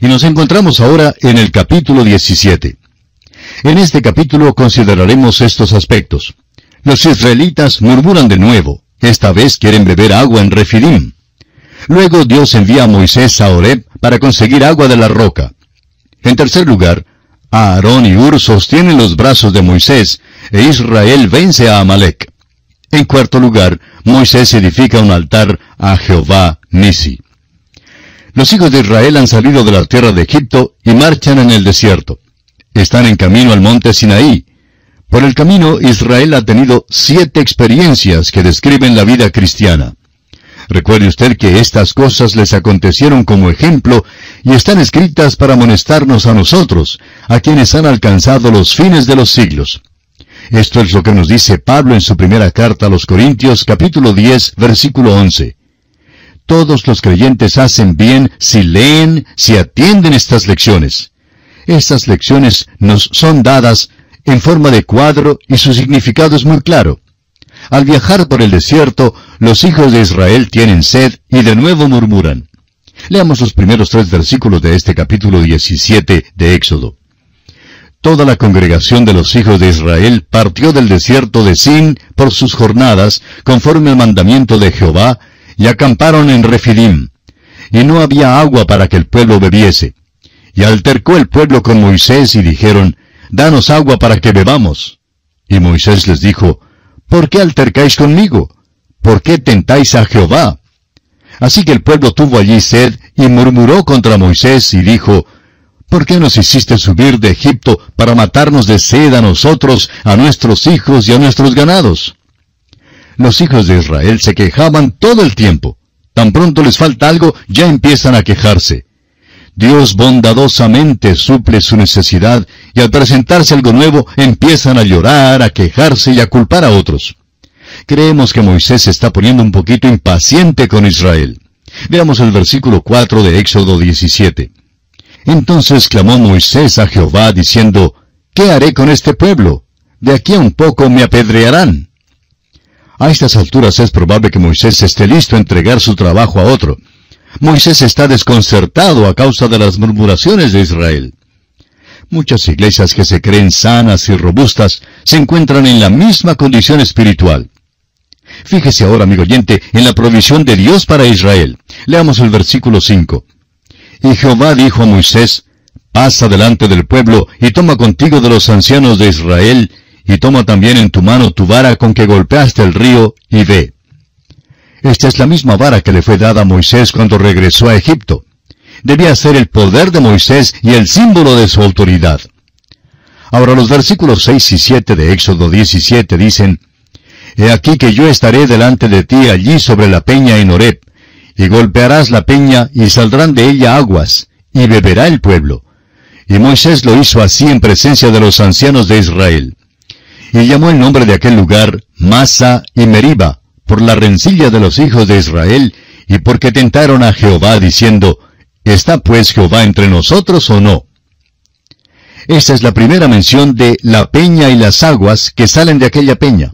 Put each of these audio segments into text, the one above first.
Y nos encontramos ahora en el capítulo 17. En este capítulo consideraremos estos aspectos. Los israelitas murmuran de nuevo. Esta vez quieren beber agua en Refidim. Luego Dios envía a Moisés a Oreb para conseguir agua de la roca. En tercer lugar, Aarón y Ur sostienen los brazos de Moisés, e Israel vence a Amalek. En cuarto lugar, Moisés edifica un altar a Jehová Nisi. Los hijos de Israel han salido de la tierra de Egipto y marchan en el desierto. Están en camino al monte Sinaí. Por el camino, Israel ha tenido siete experiencias que describen la vida cristiana. Recuerde usted que estas cosas les acontecieron como ejemplo y están escritas para amonestarnos a nosotros, a quienes han alcanzado los fines de los siglos. Esto es lo que nos dice Pablo en su primera carta a los Corintios capítulo 10 versículo 11. Todos los creyentes hacen bien si leen, si atienden estas lecciones. Estas lecciones nos son dadas en forma de cuadro y su significado es muy claro. Al viajar por el desierto, los hijos de Israel tienen sed y de nuevo murmuran. Leamos los primeros tres versículos de este capítulo 17 de Éxodo. Toda la congregación de los hijos de Israel partió del desierto de Sin por sus jornadas, conforme al mandamiento de Jehová, y acamparon en Refidim. Y no había agua para que el pueblo bebiese. Y altercó el pueblo con Moisés y dijeron, Danos agua para que bebamos. Y Moisés les dijo, ¿Por qué altercáis conmigo? ¿Por qué tentáis a Jehová? Así que el pueblo tuvo allí sed y murmuró contra Moisés y dijo, ¿Por qué nos hiciste subir de Egipto para matarnos de sed a nosotros, a nuestros hijos y a nuestros ganados? Los hijos de Israel se quejaban todo el tiempo. Tan pronto les falta algo, ya empiezan a quejarse. Dios bondadosamente suple su necesidad y al presentarse algo nuevo empiezan a llorar, a quejarse y a culpar a otros. Creemos que Moisés se está poniendo un poquito impaciente con Israel. Veamos el versículo 4 de Éxodo 17. Entonces clamó Moisés a Jehová diciendo, ¿Qué haré con este pueblo? De aquí a un poco me apedrearán. A estas alturas es probable que Moisés esté listo a entregar su trabajo a otro. Moisés está desconcertado a causa de las murmuraciones de Israel. Muchas iglesias que se creen sanas y robustas se encuentran en la misma condición espiritual. Fíjese ahora, amigo oyente, en la provisión de Dios para Israel. Leamos el versículo 5. Y Jehová dijo a Moisés, Pasa delante del pueblo y toma contigo de los ancianos de Israel, y toma también en tu mano tu vara con que golpeaste el río, y ve. Esta es la misma vara que le fue dada a Moisés cuando regresó a Egipto. Debía ser el poder de Moisés y el símbolo de su autoridad. Ahora los versículos 6 y 7 de Éxodo 17 dicen, He aquí que yo estaré delante de ti allí sobre la peña en Horeb, y golpearás la peña y saldrán de ella aguas, y beberá el pueblo. Y Moisés lo hizo así en presencia de los ancianos de Israel. Y llamó el nombre de aquel lugar Masa y Meriba, por la rencilla de los hijos de Israel, y porque tentaron a Jehová diciendo, ¿Está pues Jehová entre nosotros o no? Esta es la primera mención de la peña y las aguas que salen de aquella peña.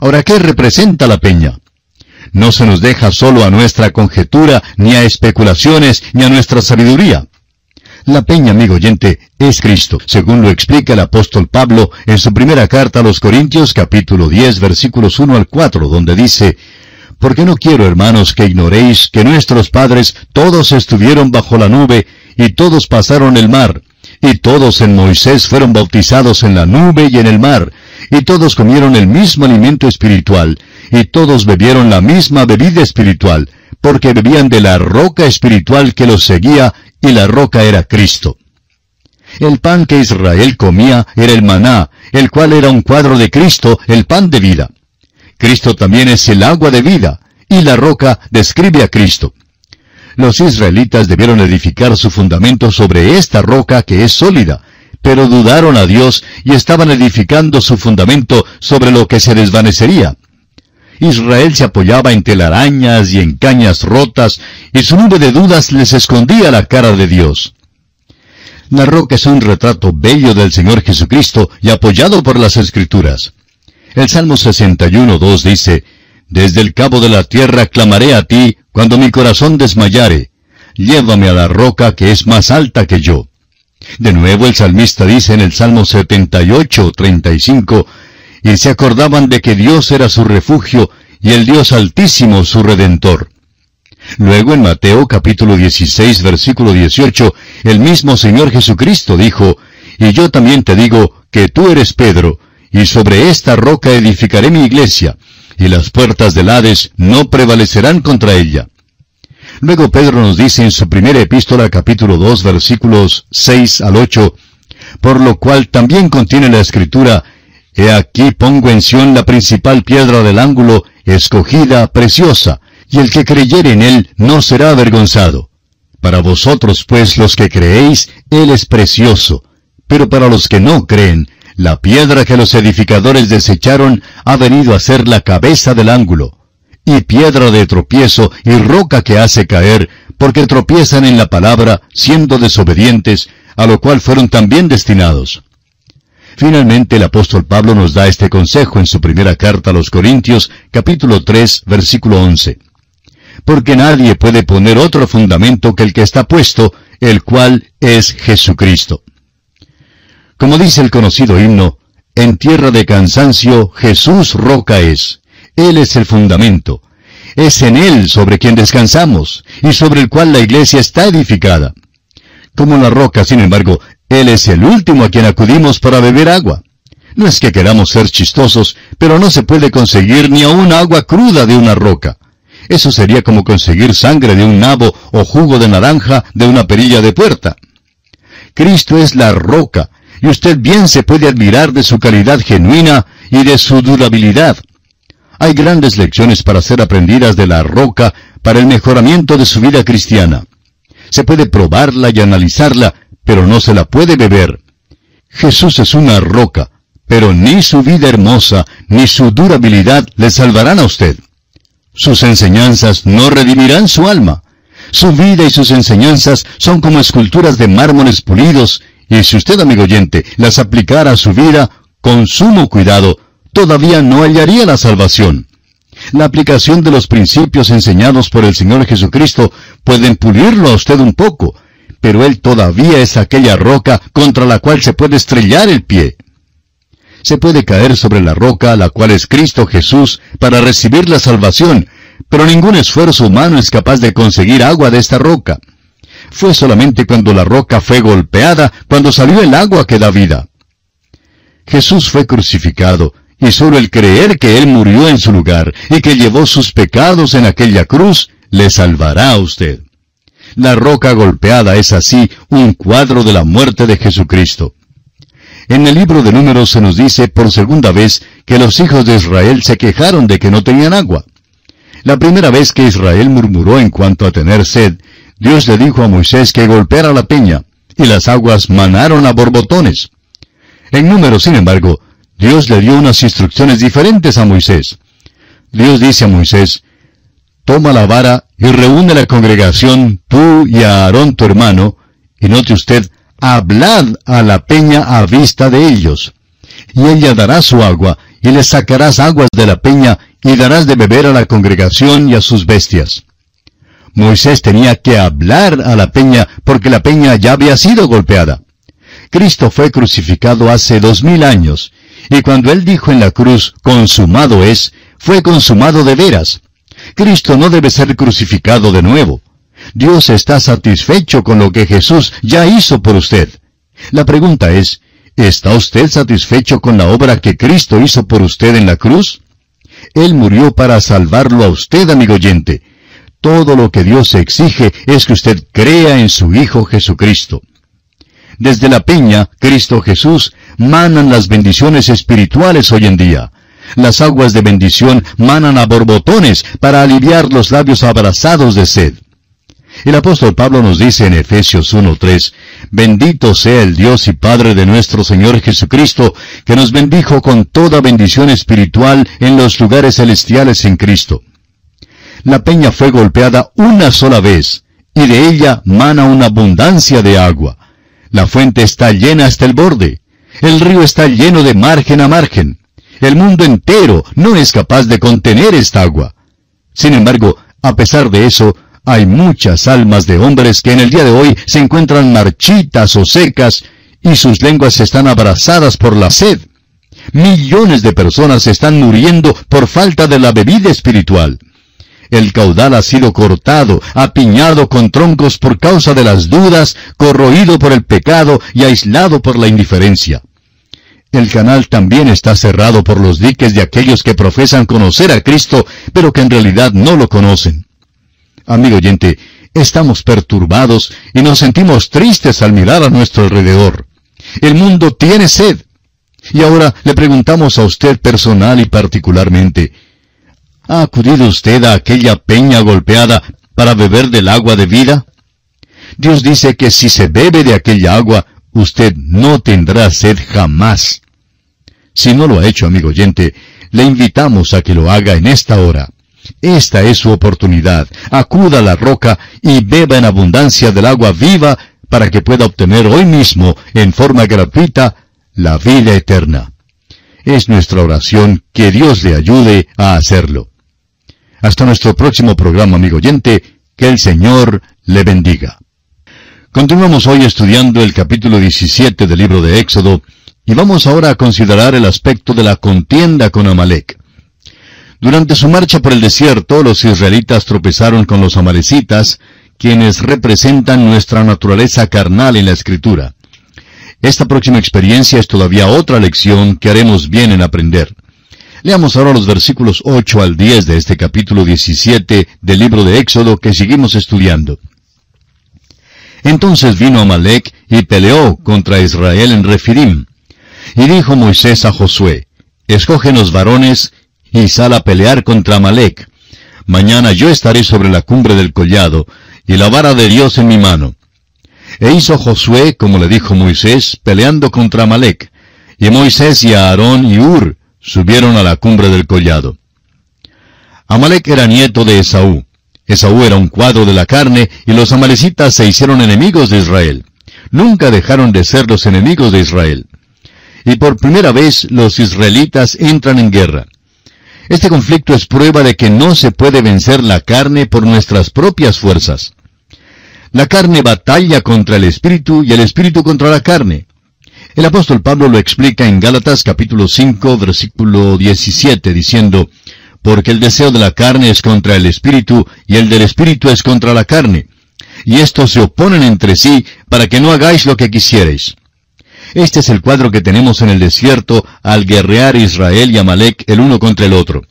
Ahora, ¿qué representa la peña? No se nos deja solo a nuestra conjetura, ni a especulaciones, ni a nuestra sabiduría. La peña, amigo oyente, es Cristo, según lo explica el apóstol Pablo en su primera carta a los Corintios capítulo 10 versículos 1 al 4, donde dice, Porque no quiero, hermanos, que ignoréis que nuestros padres todos estuvieron bajo la nube y todos pasaron el mar, y todos en Moisés fueron bautizados en la nube y en el mar, y todos comieron el mismo alimento espiritual, y todos bebieron la misma bebida espiritual, porque bebían de la roca espiritual que los seguía, y la roca era Cristo. El pan que Israel comía era el maná, el cual era un cuadro de Cristo, el pan de vida. Cristo también es el agua de vida, y la roca describe a Cristo. Los israelitas debieron edificar su fundamento sobre esta roca que es sólida, pero dudaron a Dios y estaban edificando su fundamento sobre lo que se desvanecería. Israel se apoyaba en telarañas y en cañas rotas, y su nube de dudas les escondía la cara de Dios. La roca es un retrato bello del Señor Jesucristo y apoyado por las Escrituras. El Salmo 61.2 dice, Desde el cabo de la tierra clamaré a ti cuando mi corazón desmayare. llévame a la roca que es más alta que yo. De nuevo el salmista dice en el Salmo 78, 35, y se acordaban de que Dios era su refugio y el Dios altísimo su redentor. Luego en Mateo capítulo 16 versículo 18, el mismo Señor Jesucristo dijo, Y yo también te digo que tú eres Pedro, y sobre esta roca edificaré mi iglesia, y las puertas del Hades no prevalecerán contra ella. Luego Pedro nos dice en su primera epístola capítulo 2 versículos 6 al 8, por lo cual también contiene la escritura, He aquí pongo en Sión la principal piedra del ángulo, escogida, preciosa, y el que creyere en él no será avergonzado. Para vosotros, pues, los que creéis, él es precioso, pero para los que no creen, la piedra que los edificadores desecharon ha venido a ser la cabeza del ángulo, y piedra de tropiezo y roca que hace caer, porque tropiezan en la palabra, siendo desobedientes, a lo cual fueron también destinados. Finalmente el apóstol Pablo nos da este consejo en su primera carta a los Corintios, capítulo 3, versículo 11. Porque nadie puede poner otro fundamento que el que está puesto, el cual es Jesucristo. Como dice el conocido himno, en tierra de cansancio Jesús roca es. Él es el fundamento. Es en Él sobre quien descansamos y sobre el cual la iglesia está edificada. Como la roca, sin embargo, Él es el último a quien acudimos para beber agua. No es que queramos ser chistosos, pero no se puede conseguir ni aun agua cruda de una roca. Eso sería como conseguir sangre de un nabo o jugo de naranja de una perilla de puerta. Cristo es la roca, y usted bien se puede admirar de su calidad genuina y de su durabilidad. Hay grandes lecciones para ser aprendidas de la roca para el mejoramiento de su vida cristiana. Se puede probarla y analizarla, pero no se la puede beber. Jesús es una roca, pero ni su vida hermosa ni su durabilidad le salvarán a usted. Sus enseñanzas no redimirán su alma. Su vida y sus enseñanzas son como esculturas de mármoles pulidos, y si usted, amigo oyente, las aplicara a su vida, con sumo cuidado, todavía no hallaría la salvación. La aplicación de los principios enseñados por el Señor Jesucristo pueden pulirlo a usted un poco, pero Él todavía es aquella roca contra la cual se puede estrellar el pie. Se puede caer sobre la roca, la cual es Cristo Jesús, para recibir la salvación, pero ningún esfuerzo humano es capaz de conseguir agua de esta roca. Fue solamente cuando la roca fue golpeada, cuando salió el agua que da vida. Jesús fue crucificado, y solo el creer que Él murió en su lugar y que llevó sus pecados en aquella cruz, le salvará a usted. La roca golpeada es así un cuadro de la muerte de Jesucristo. En el libro de números se nos dice por segunda vez que los hijos de Israel se quejaron de que no tenían agua. La primera vez que Israel murmuró en cuanto a tener sed, Dios le dijo a Moisés que golpeara la peña, y las aguas manaron a borbotones. En números, sin embargo, Dios le dio unas instrucciones diferentes a Moisés. Dios dice a Moisés, Toma la vara y reúne la congregación, tú y a Aarón tu hermano, y note usted, hablad a la peña a vista de ellos. Y ella dará su agua, y le sacarás aguas de la peña, y darás de beber a la congregación y a sus bestias. Moisés tenía que hablar a la peña, porque la peña ya había sido golpeada. Cristo fue crucificado hace dos mil años, y cuando Él dijo en la cruz, consumado es, fue consumado de veras. Cristo no debe ser crucificado de nuevo. Dios está satisfecho con lo que Jesús ya hizo por usted. La pregunta es, ¿está usted satisfecho con la obra que Cristo hizo por usted en la cruz? Él murió para salvarlo a usted, amigo oyente. Todo lo que Dios exige es que usted crea en su Hijo Jesucristo. Desde la peña, Cristo Jesús, manan las bendiciones espirituales hoy en día. Las aguas de bendición manan a borbotones para aliviar los labios abrazados de sed. El apóstol Pablo nos dice en Efesios 1.3, Bendito sea el Dios y Padre de nuestro Señor Jesucristo, que nos bendijo con toda bendición espiritual en los lugares celestiales en Cristo. La peña fue golpeada una sola vez, y de ella mana una abundancia de agua. La fuente está llena hasta el borde. El río está lleno de margen a margen. El mundo entero no es capaz de contener esta agua. Sin embargo, a pesar de eso, Hay muchas almas de hombres que en el día de hoy se encuentran marchitas o secas y sus lenguas están abrazadas por la sed. Millones de personas están muriendo por falta de la bebida espiritual. El caudal ha sido cortado, apiñado con troncos por causa de las dudas, corroído por el pecado y aislado por la indiferencia. El canal también está cerrado por los diques de aquellos que profesan conocer a Cristo, pero que en realidad no lo conocen. Amigo oyente, estamos perturbados y nos sentimos tristes al mirar a nuestro alrededor. El mundo tiene sed. Y ahora le preguntamos a usted personal y particularmente, ¿ha acudido usted a aquella peña golpeada para beber del agua de vida? Dios dice que si se bebe de aquella agua, usted no tendrá sed jamás. Si no lo ha hecho, amigo oyente, le invitamos a que lo haga en esta hora. Esta es su oportunidad. Acuda a la roca y beba en abundancia del agua viva para que pueda obtener hoy mismo, en forma gratuita, la vida eterna. Es nuestra oración que Dios le ayude a hacerlo. Hasta nuestro próximo programa, amigo oyente, que el Señor le bendiga. Continuamos hoy estudiando el capítulo 17 del libro de Éxodo, y vamos ahora a considerar el aspecto de la contienda con Amalek. Durante su marcha por el desierto, los israelitas tropezaron con los amalecitas, quienes representan nuestra naturaleza carnal en la Escritura. Esta próxima experiencia es todavía otra lección que haremos bien en aprender. Leamos ahora los versículos 8 al 10 de este capítulo 17 del libro de Éxodo que seguimos estudiando. Entonces vino Amalek y peleó contra Israel en Refidim. Y dijo Moisés a Josué, Escógenos varones y sal a pelear contra Amalek. Mañana yo estaré sobre la cumbre del collado, y la vara de Dios en mi mano. E hizo Josué, como le dijo Moisés, peleando contra Amalek. Y Moisés y Aarón y Ur subieron a la cumbre del collado. Amalek era nieto de Esaú. Esaú era un cuadro de la carne, y los amalecitas se hicieron enemigos de Israel. Nunca dejaron de ser los enemigos de Israel. Y por primera vez los israelitas entran en guerra. Este conflicto es prueba de que no se puede vencer la carne por nuestras propias fuerzas. La carne batalla contra el espíritu y el espíritu contra la carne. El apóstol Pablo lo explica en Gálatas capítulo 5 versículo 17 diciendo, porque el deseo de la carne es contra el espíritu y el del espíritu es contra la carne. Y estos se oponen entre sí para que no hagáis lo que quisierais. Este es el cuadro que tenemos en el desierto al guerrear Israel y Amalek el uno contra el otro.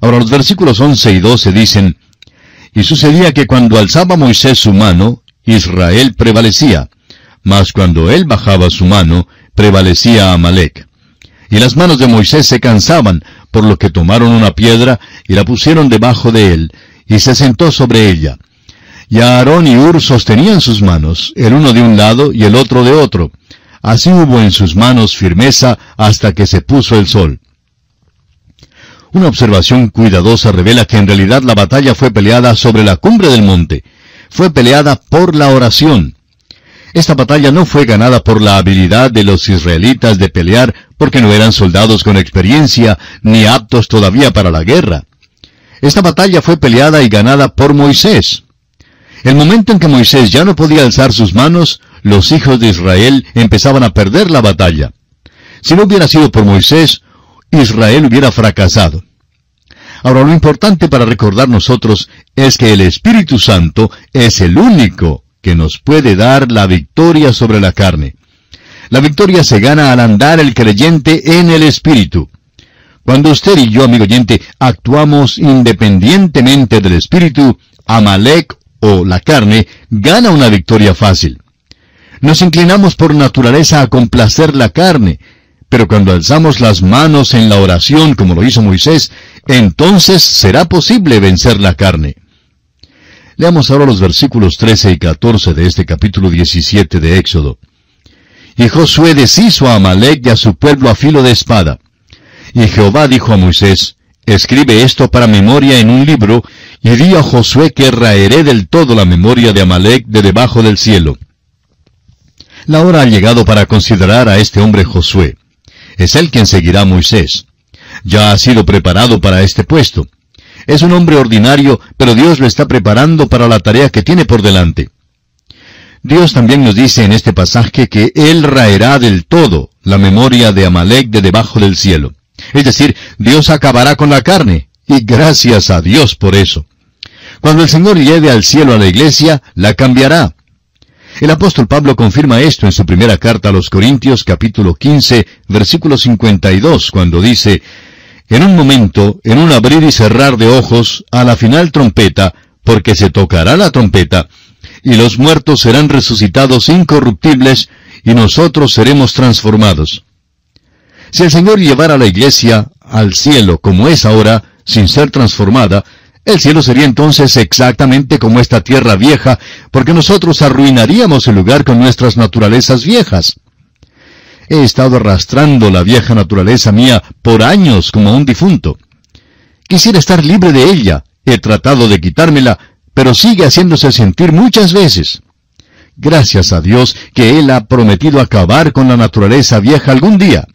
Ahora los versículos 11 y 12 dicen, Y sucedía que cuando alzaba Moisés su mano, Israel prevalecía, mas cuando él bajaba su mano, prevalecía Amalek. Y las manos de Moisés se cansaban, por lo que tomaron una piedra y la pusieron debajo de él, y se sentó sobre ella. Y Aarón y Ur sostenían sus manos, el uno de un lado y el otro de otro, Así hubo en sus manos firmeza hasta que se puso el sol. Una observación cuidadosa revela que en realidad la batalla fue peleada sobre la cumbre del monte. Fue peleada por la oración. Esta batalla no fue ganada por la habilidad de los israelitas de pelear porque no eran soldados con experiencia ni aptos todavía para la guerra. Esta batalla fue peleada y ganada por Moisés. El momento en que Moisés ya no podía alzar sus manos, los hijos de Israel empezaban a perder la batalla. Si no hubiera sido por Moisés, Israel hubiera fracasado. Ahora lo importante para recordar nosotros es que el Espíritu Santo es el único que nos puede dar la victoria sobre la carne. La victoria se gana al andar el creyente en el Espíritu. Cuando usted y yo, amigo oyente, actuamos independientemente del Espíritu, Amalek o la carne gana una victoria fácil. Nos inclinamos por naturaleza a complacer la carne, pero cuando alzamos las manos en la oración como lo hizo Moisés, entonces será posible vencer la carne. Leamos ahora los versículos 13 y 14 de este capítulo 17 de Éxodo. Y Josué deshizo a Amalek y a su pueblo a filo de espada. Y Jehová dijo a Moisés, Escribe esto para memoria en un libro, y di a Josué que raeré del todo la memoria de Amalek de debajo del cielo. La hora ha llegado para considerar a este hombre Josué. Es él quien seguirá a Moisés. Ya ha sido preparado para este puesto. Es un hombre ordinario, pero Dios lo está preparando para la tarea que tiene por delante. Dios también nos dice en este pasaje que Él raerá del todo la memoria de Amalek de debajo del cielo. Es decir, Dios acabará con la carne, y gracias a Dios por eso. Cuando el Señor lleve al cielo a la iglesia, la cambiará. El apóstol Pablo confirma esto en su primera carta a los Corintios capítulo 15, versículo 52, cuando dice, En un momento, en un abrir y cerrar de ojos, a la final trompeta, porque se tocará la trompeta, y los muertos serán resucitados incorruptibles, y nosotros seremos transformados. Si el Señor llevara a la iglesia al cielo como es ahora, sin ser transformada, el cielo sería entonces exactamente como esta tierra vieja, porque nosotros arruinaríamos el lugar con nuestras naturalezas viejas. He estado arrastrando la vieja naturaleza mía por años como un difunto. Quisiera estar libre de ella. He tratado de quitármela, pero sigue haciéndose sentir muchas veces. Gracias a Dios que Él ha prometido acabar con la naturaleza vieja algún día.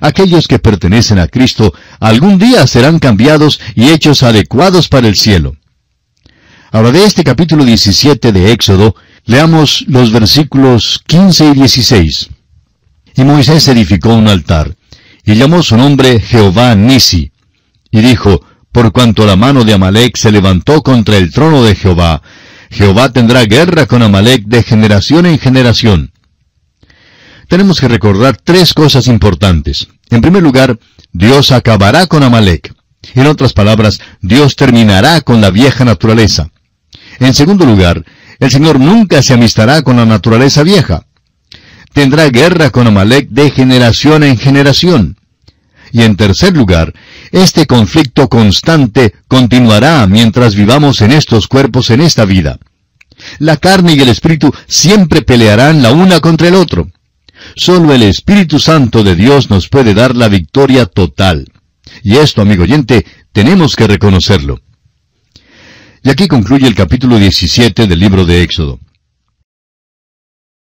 Aquellos que pertenecen a Cristo algún día serán cambiados y hechos adecuados para el cielo. Ahora de este capítulo 17 de Éxodo, leamos los versículos 15 y 16. Y Moisés edificó un altar, y llamó su nombre Jehová Nisi, y dijo, por cuanto la mano de Amalek se levantó contra el trono de Jehová, Jehová tendrá guerra con Amalek de generación en generación tenemos que recordar tres cosas importantes. En primer lugar, Dios acabará con Amalek. En otras palabras, Dios terminará con la vieja naturaleza. En segundo lugar, el Señor nunca se amistará con la naturaleza vieja. Tendrá guerra con Amalek de generación en generación. Y en tercer lugar, este conflicto constante continuará mientras vivamos en estos cuerpos en esta vida. La carne y el espíritu siempre pelearán la una contra el otro. Solo el Espíritu Santo de Dios nos puede dar la victoria total. Y esto, amigo oyente, tenemos que reconocerlo. Y aquí concluye el capítulo 17 del libro de Éxodo.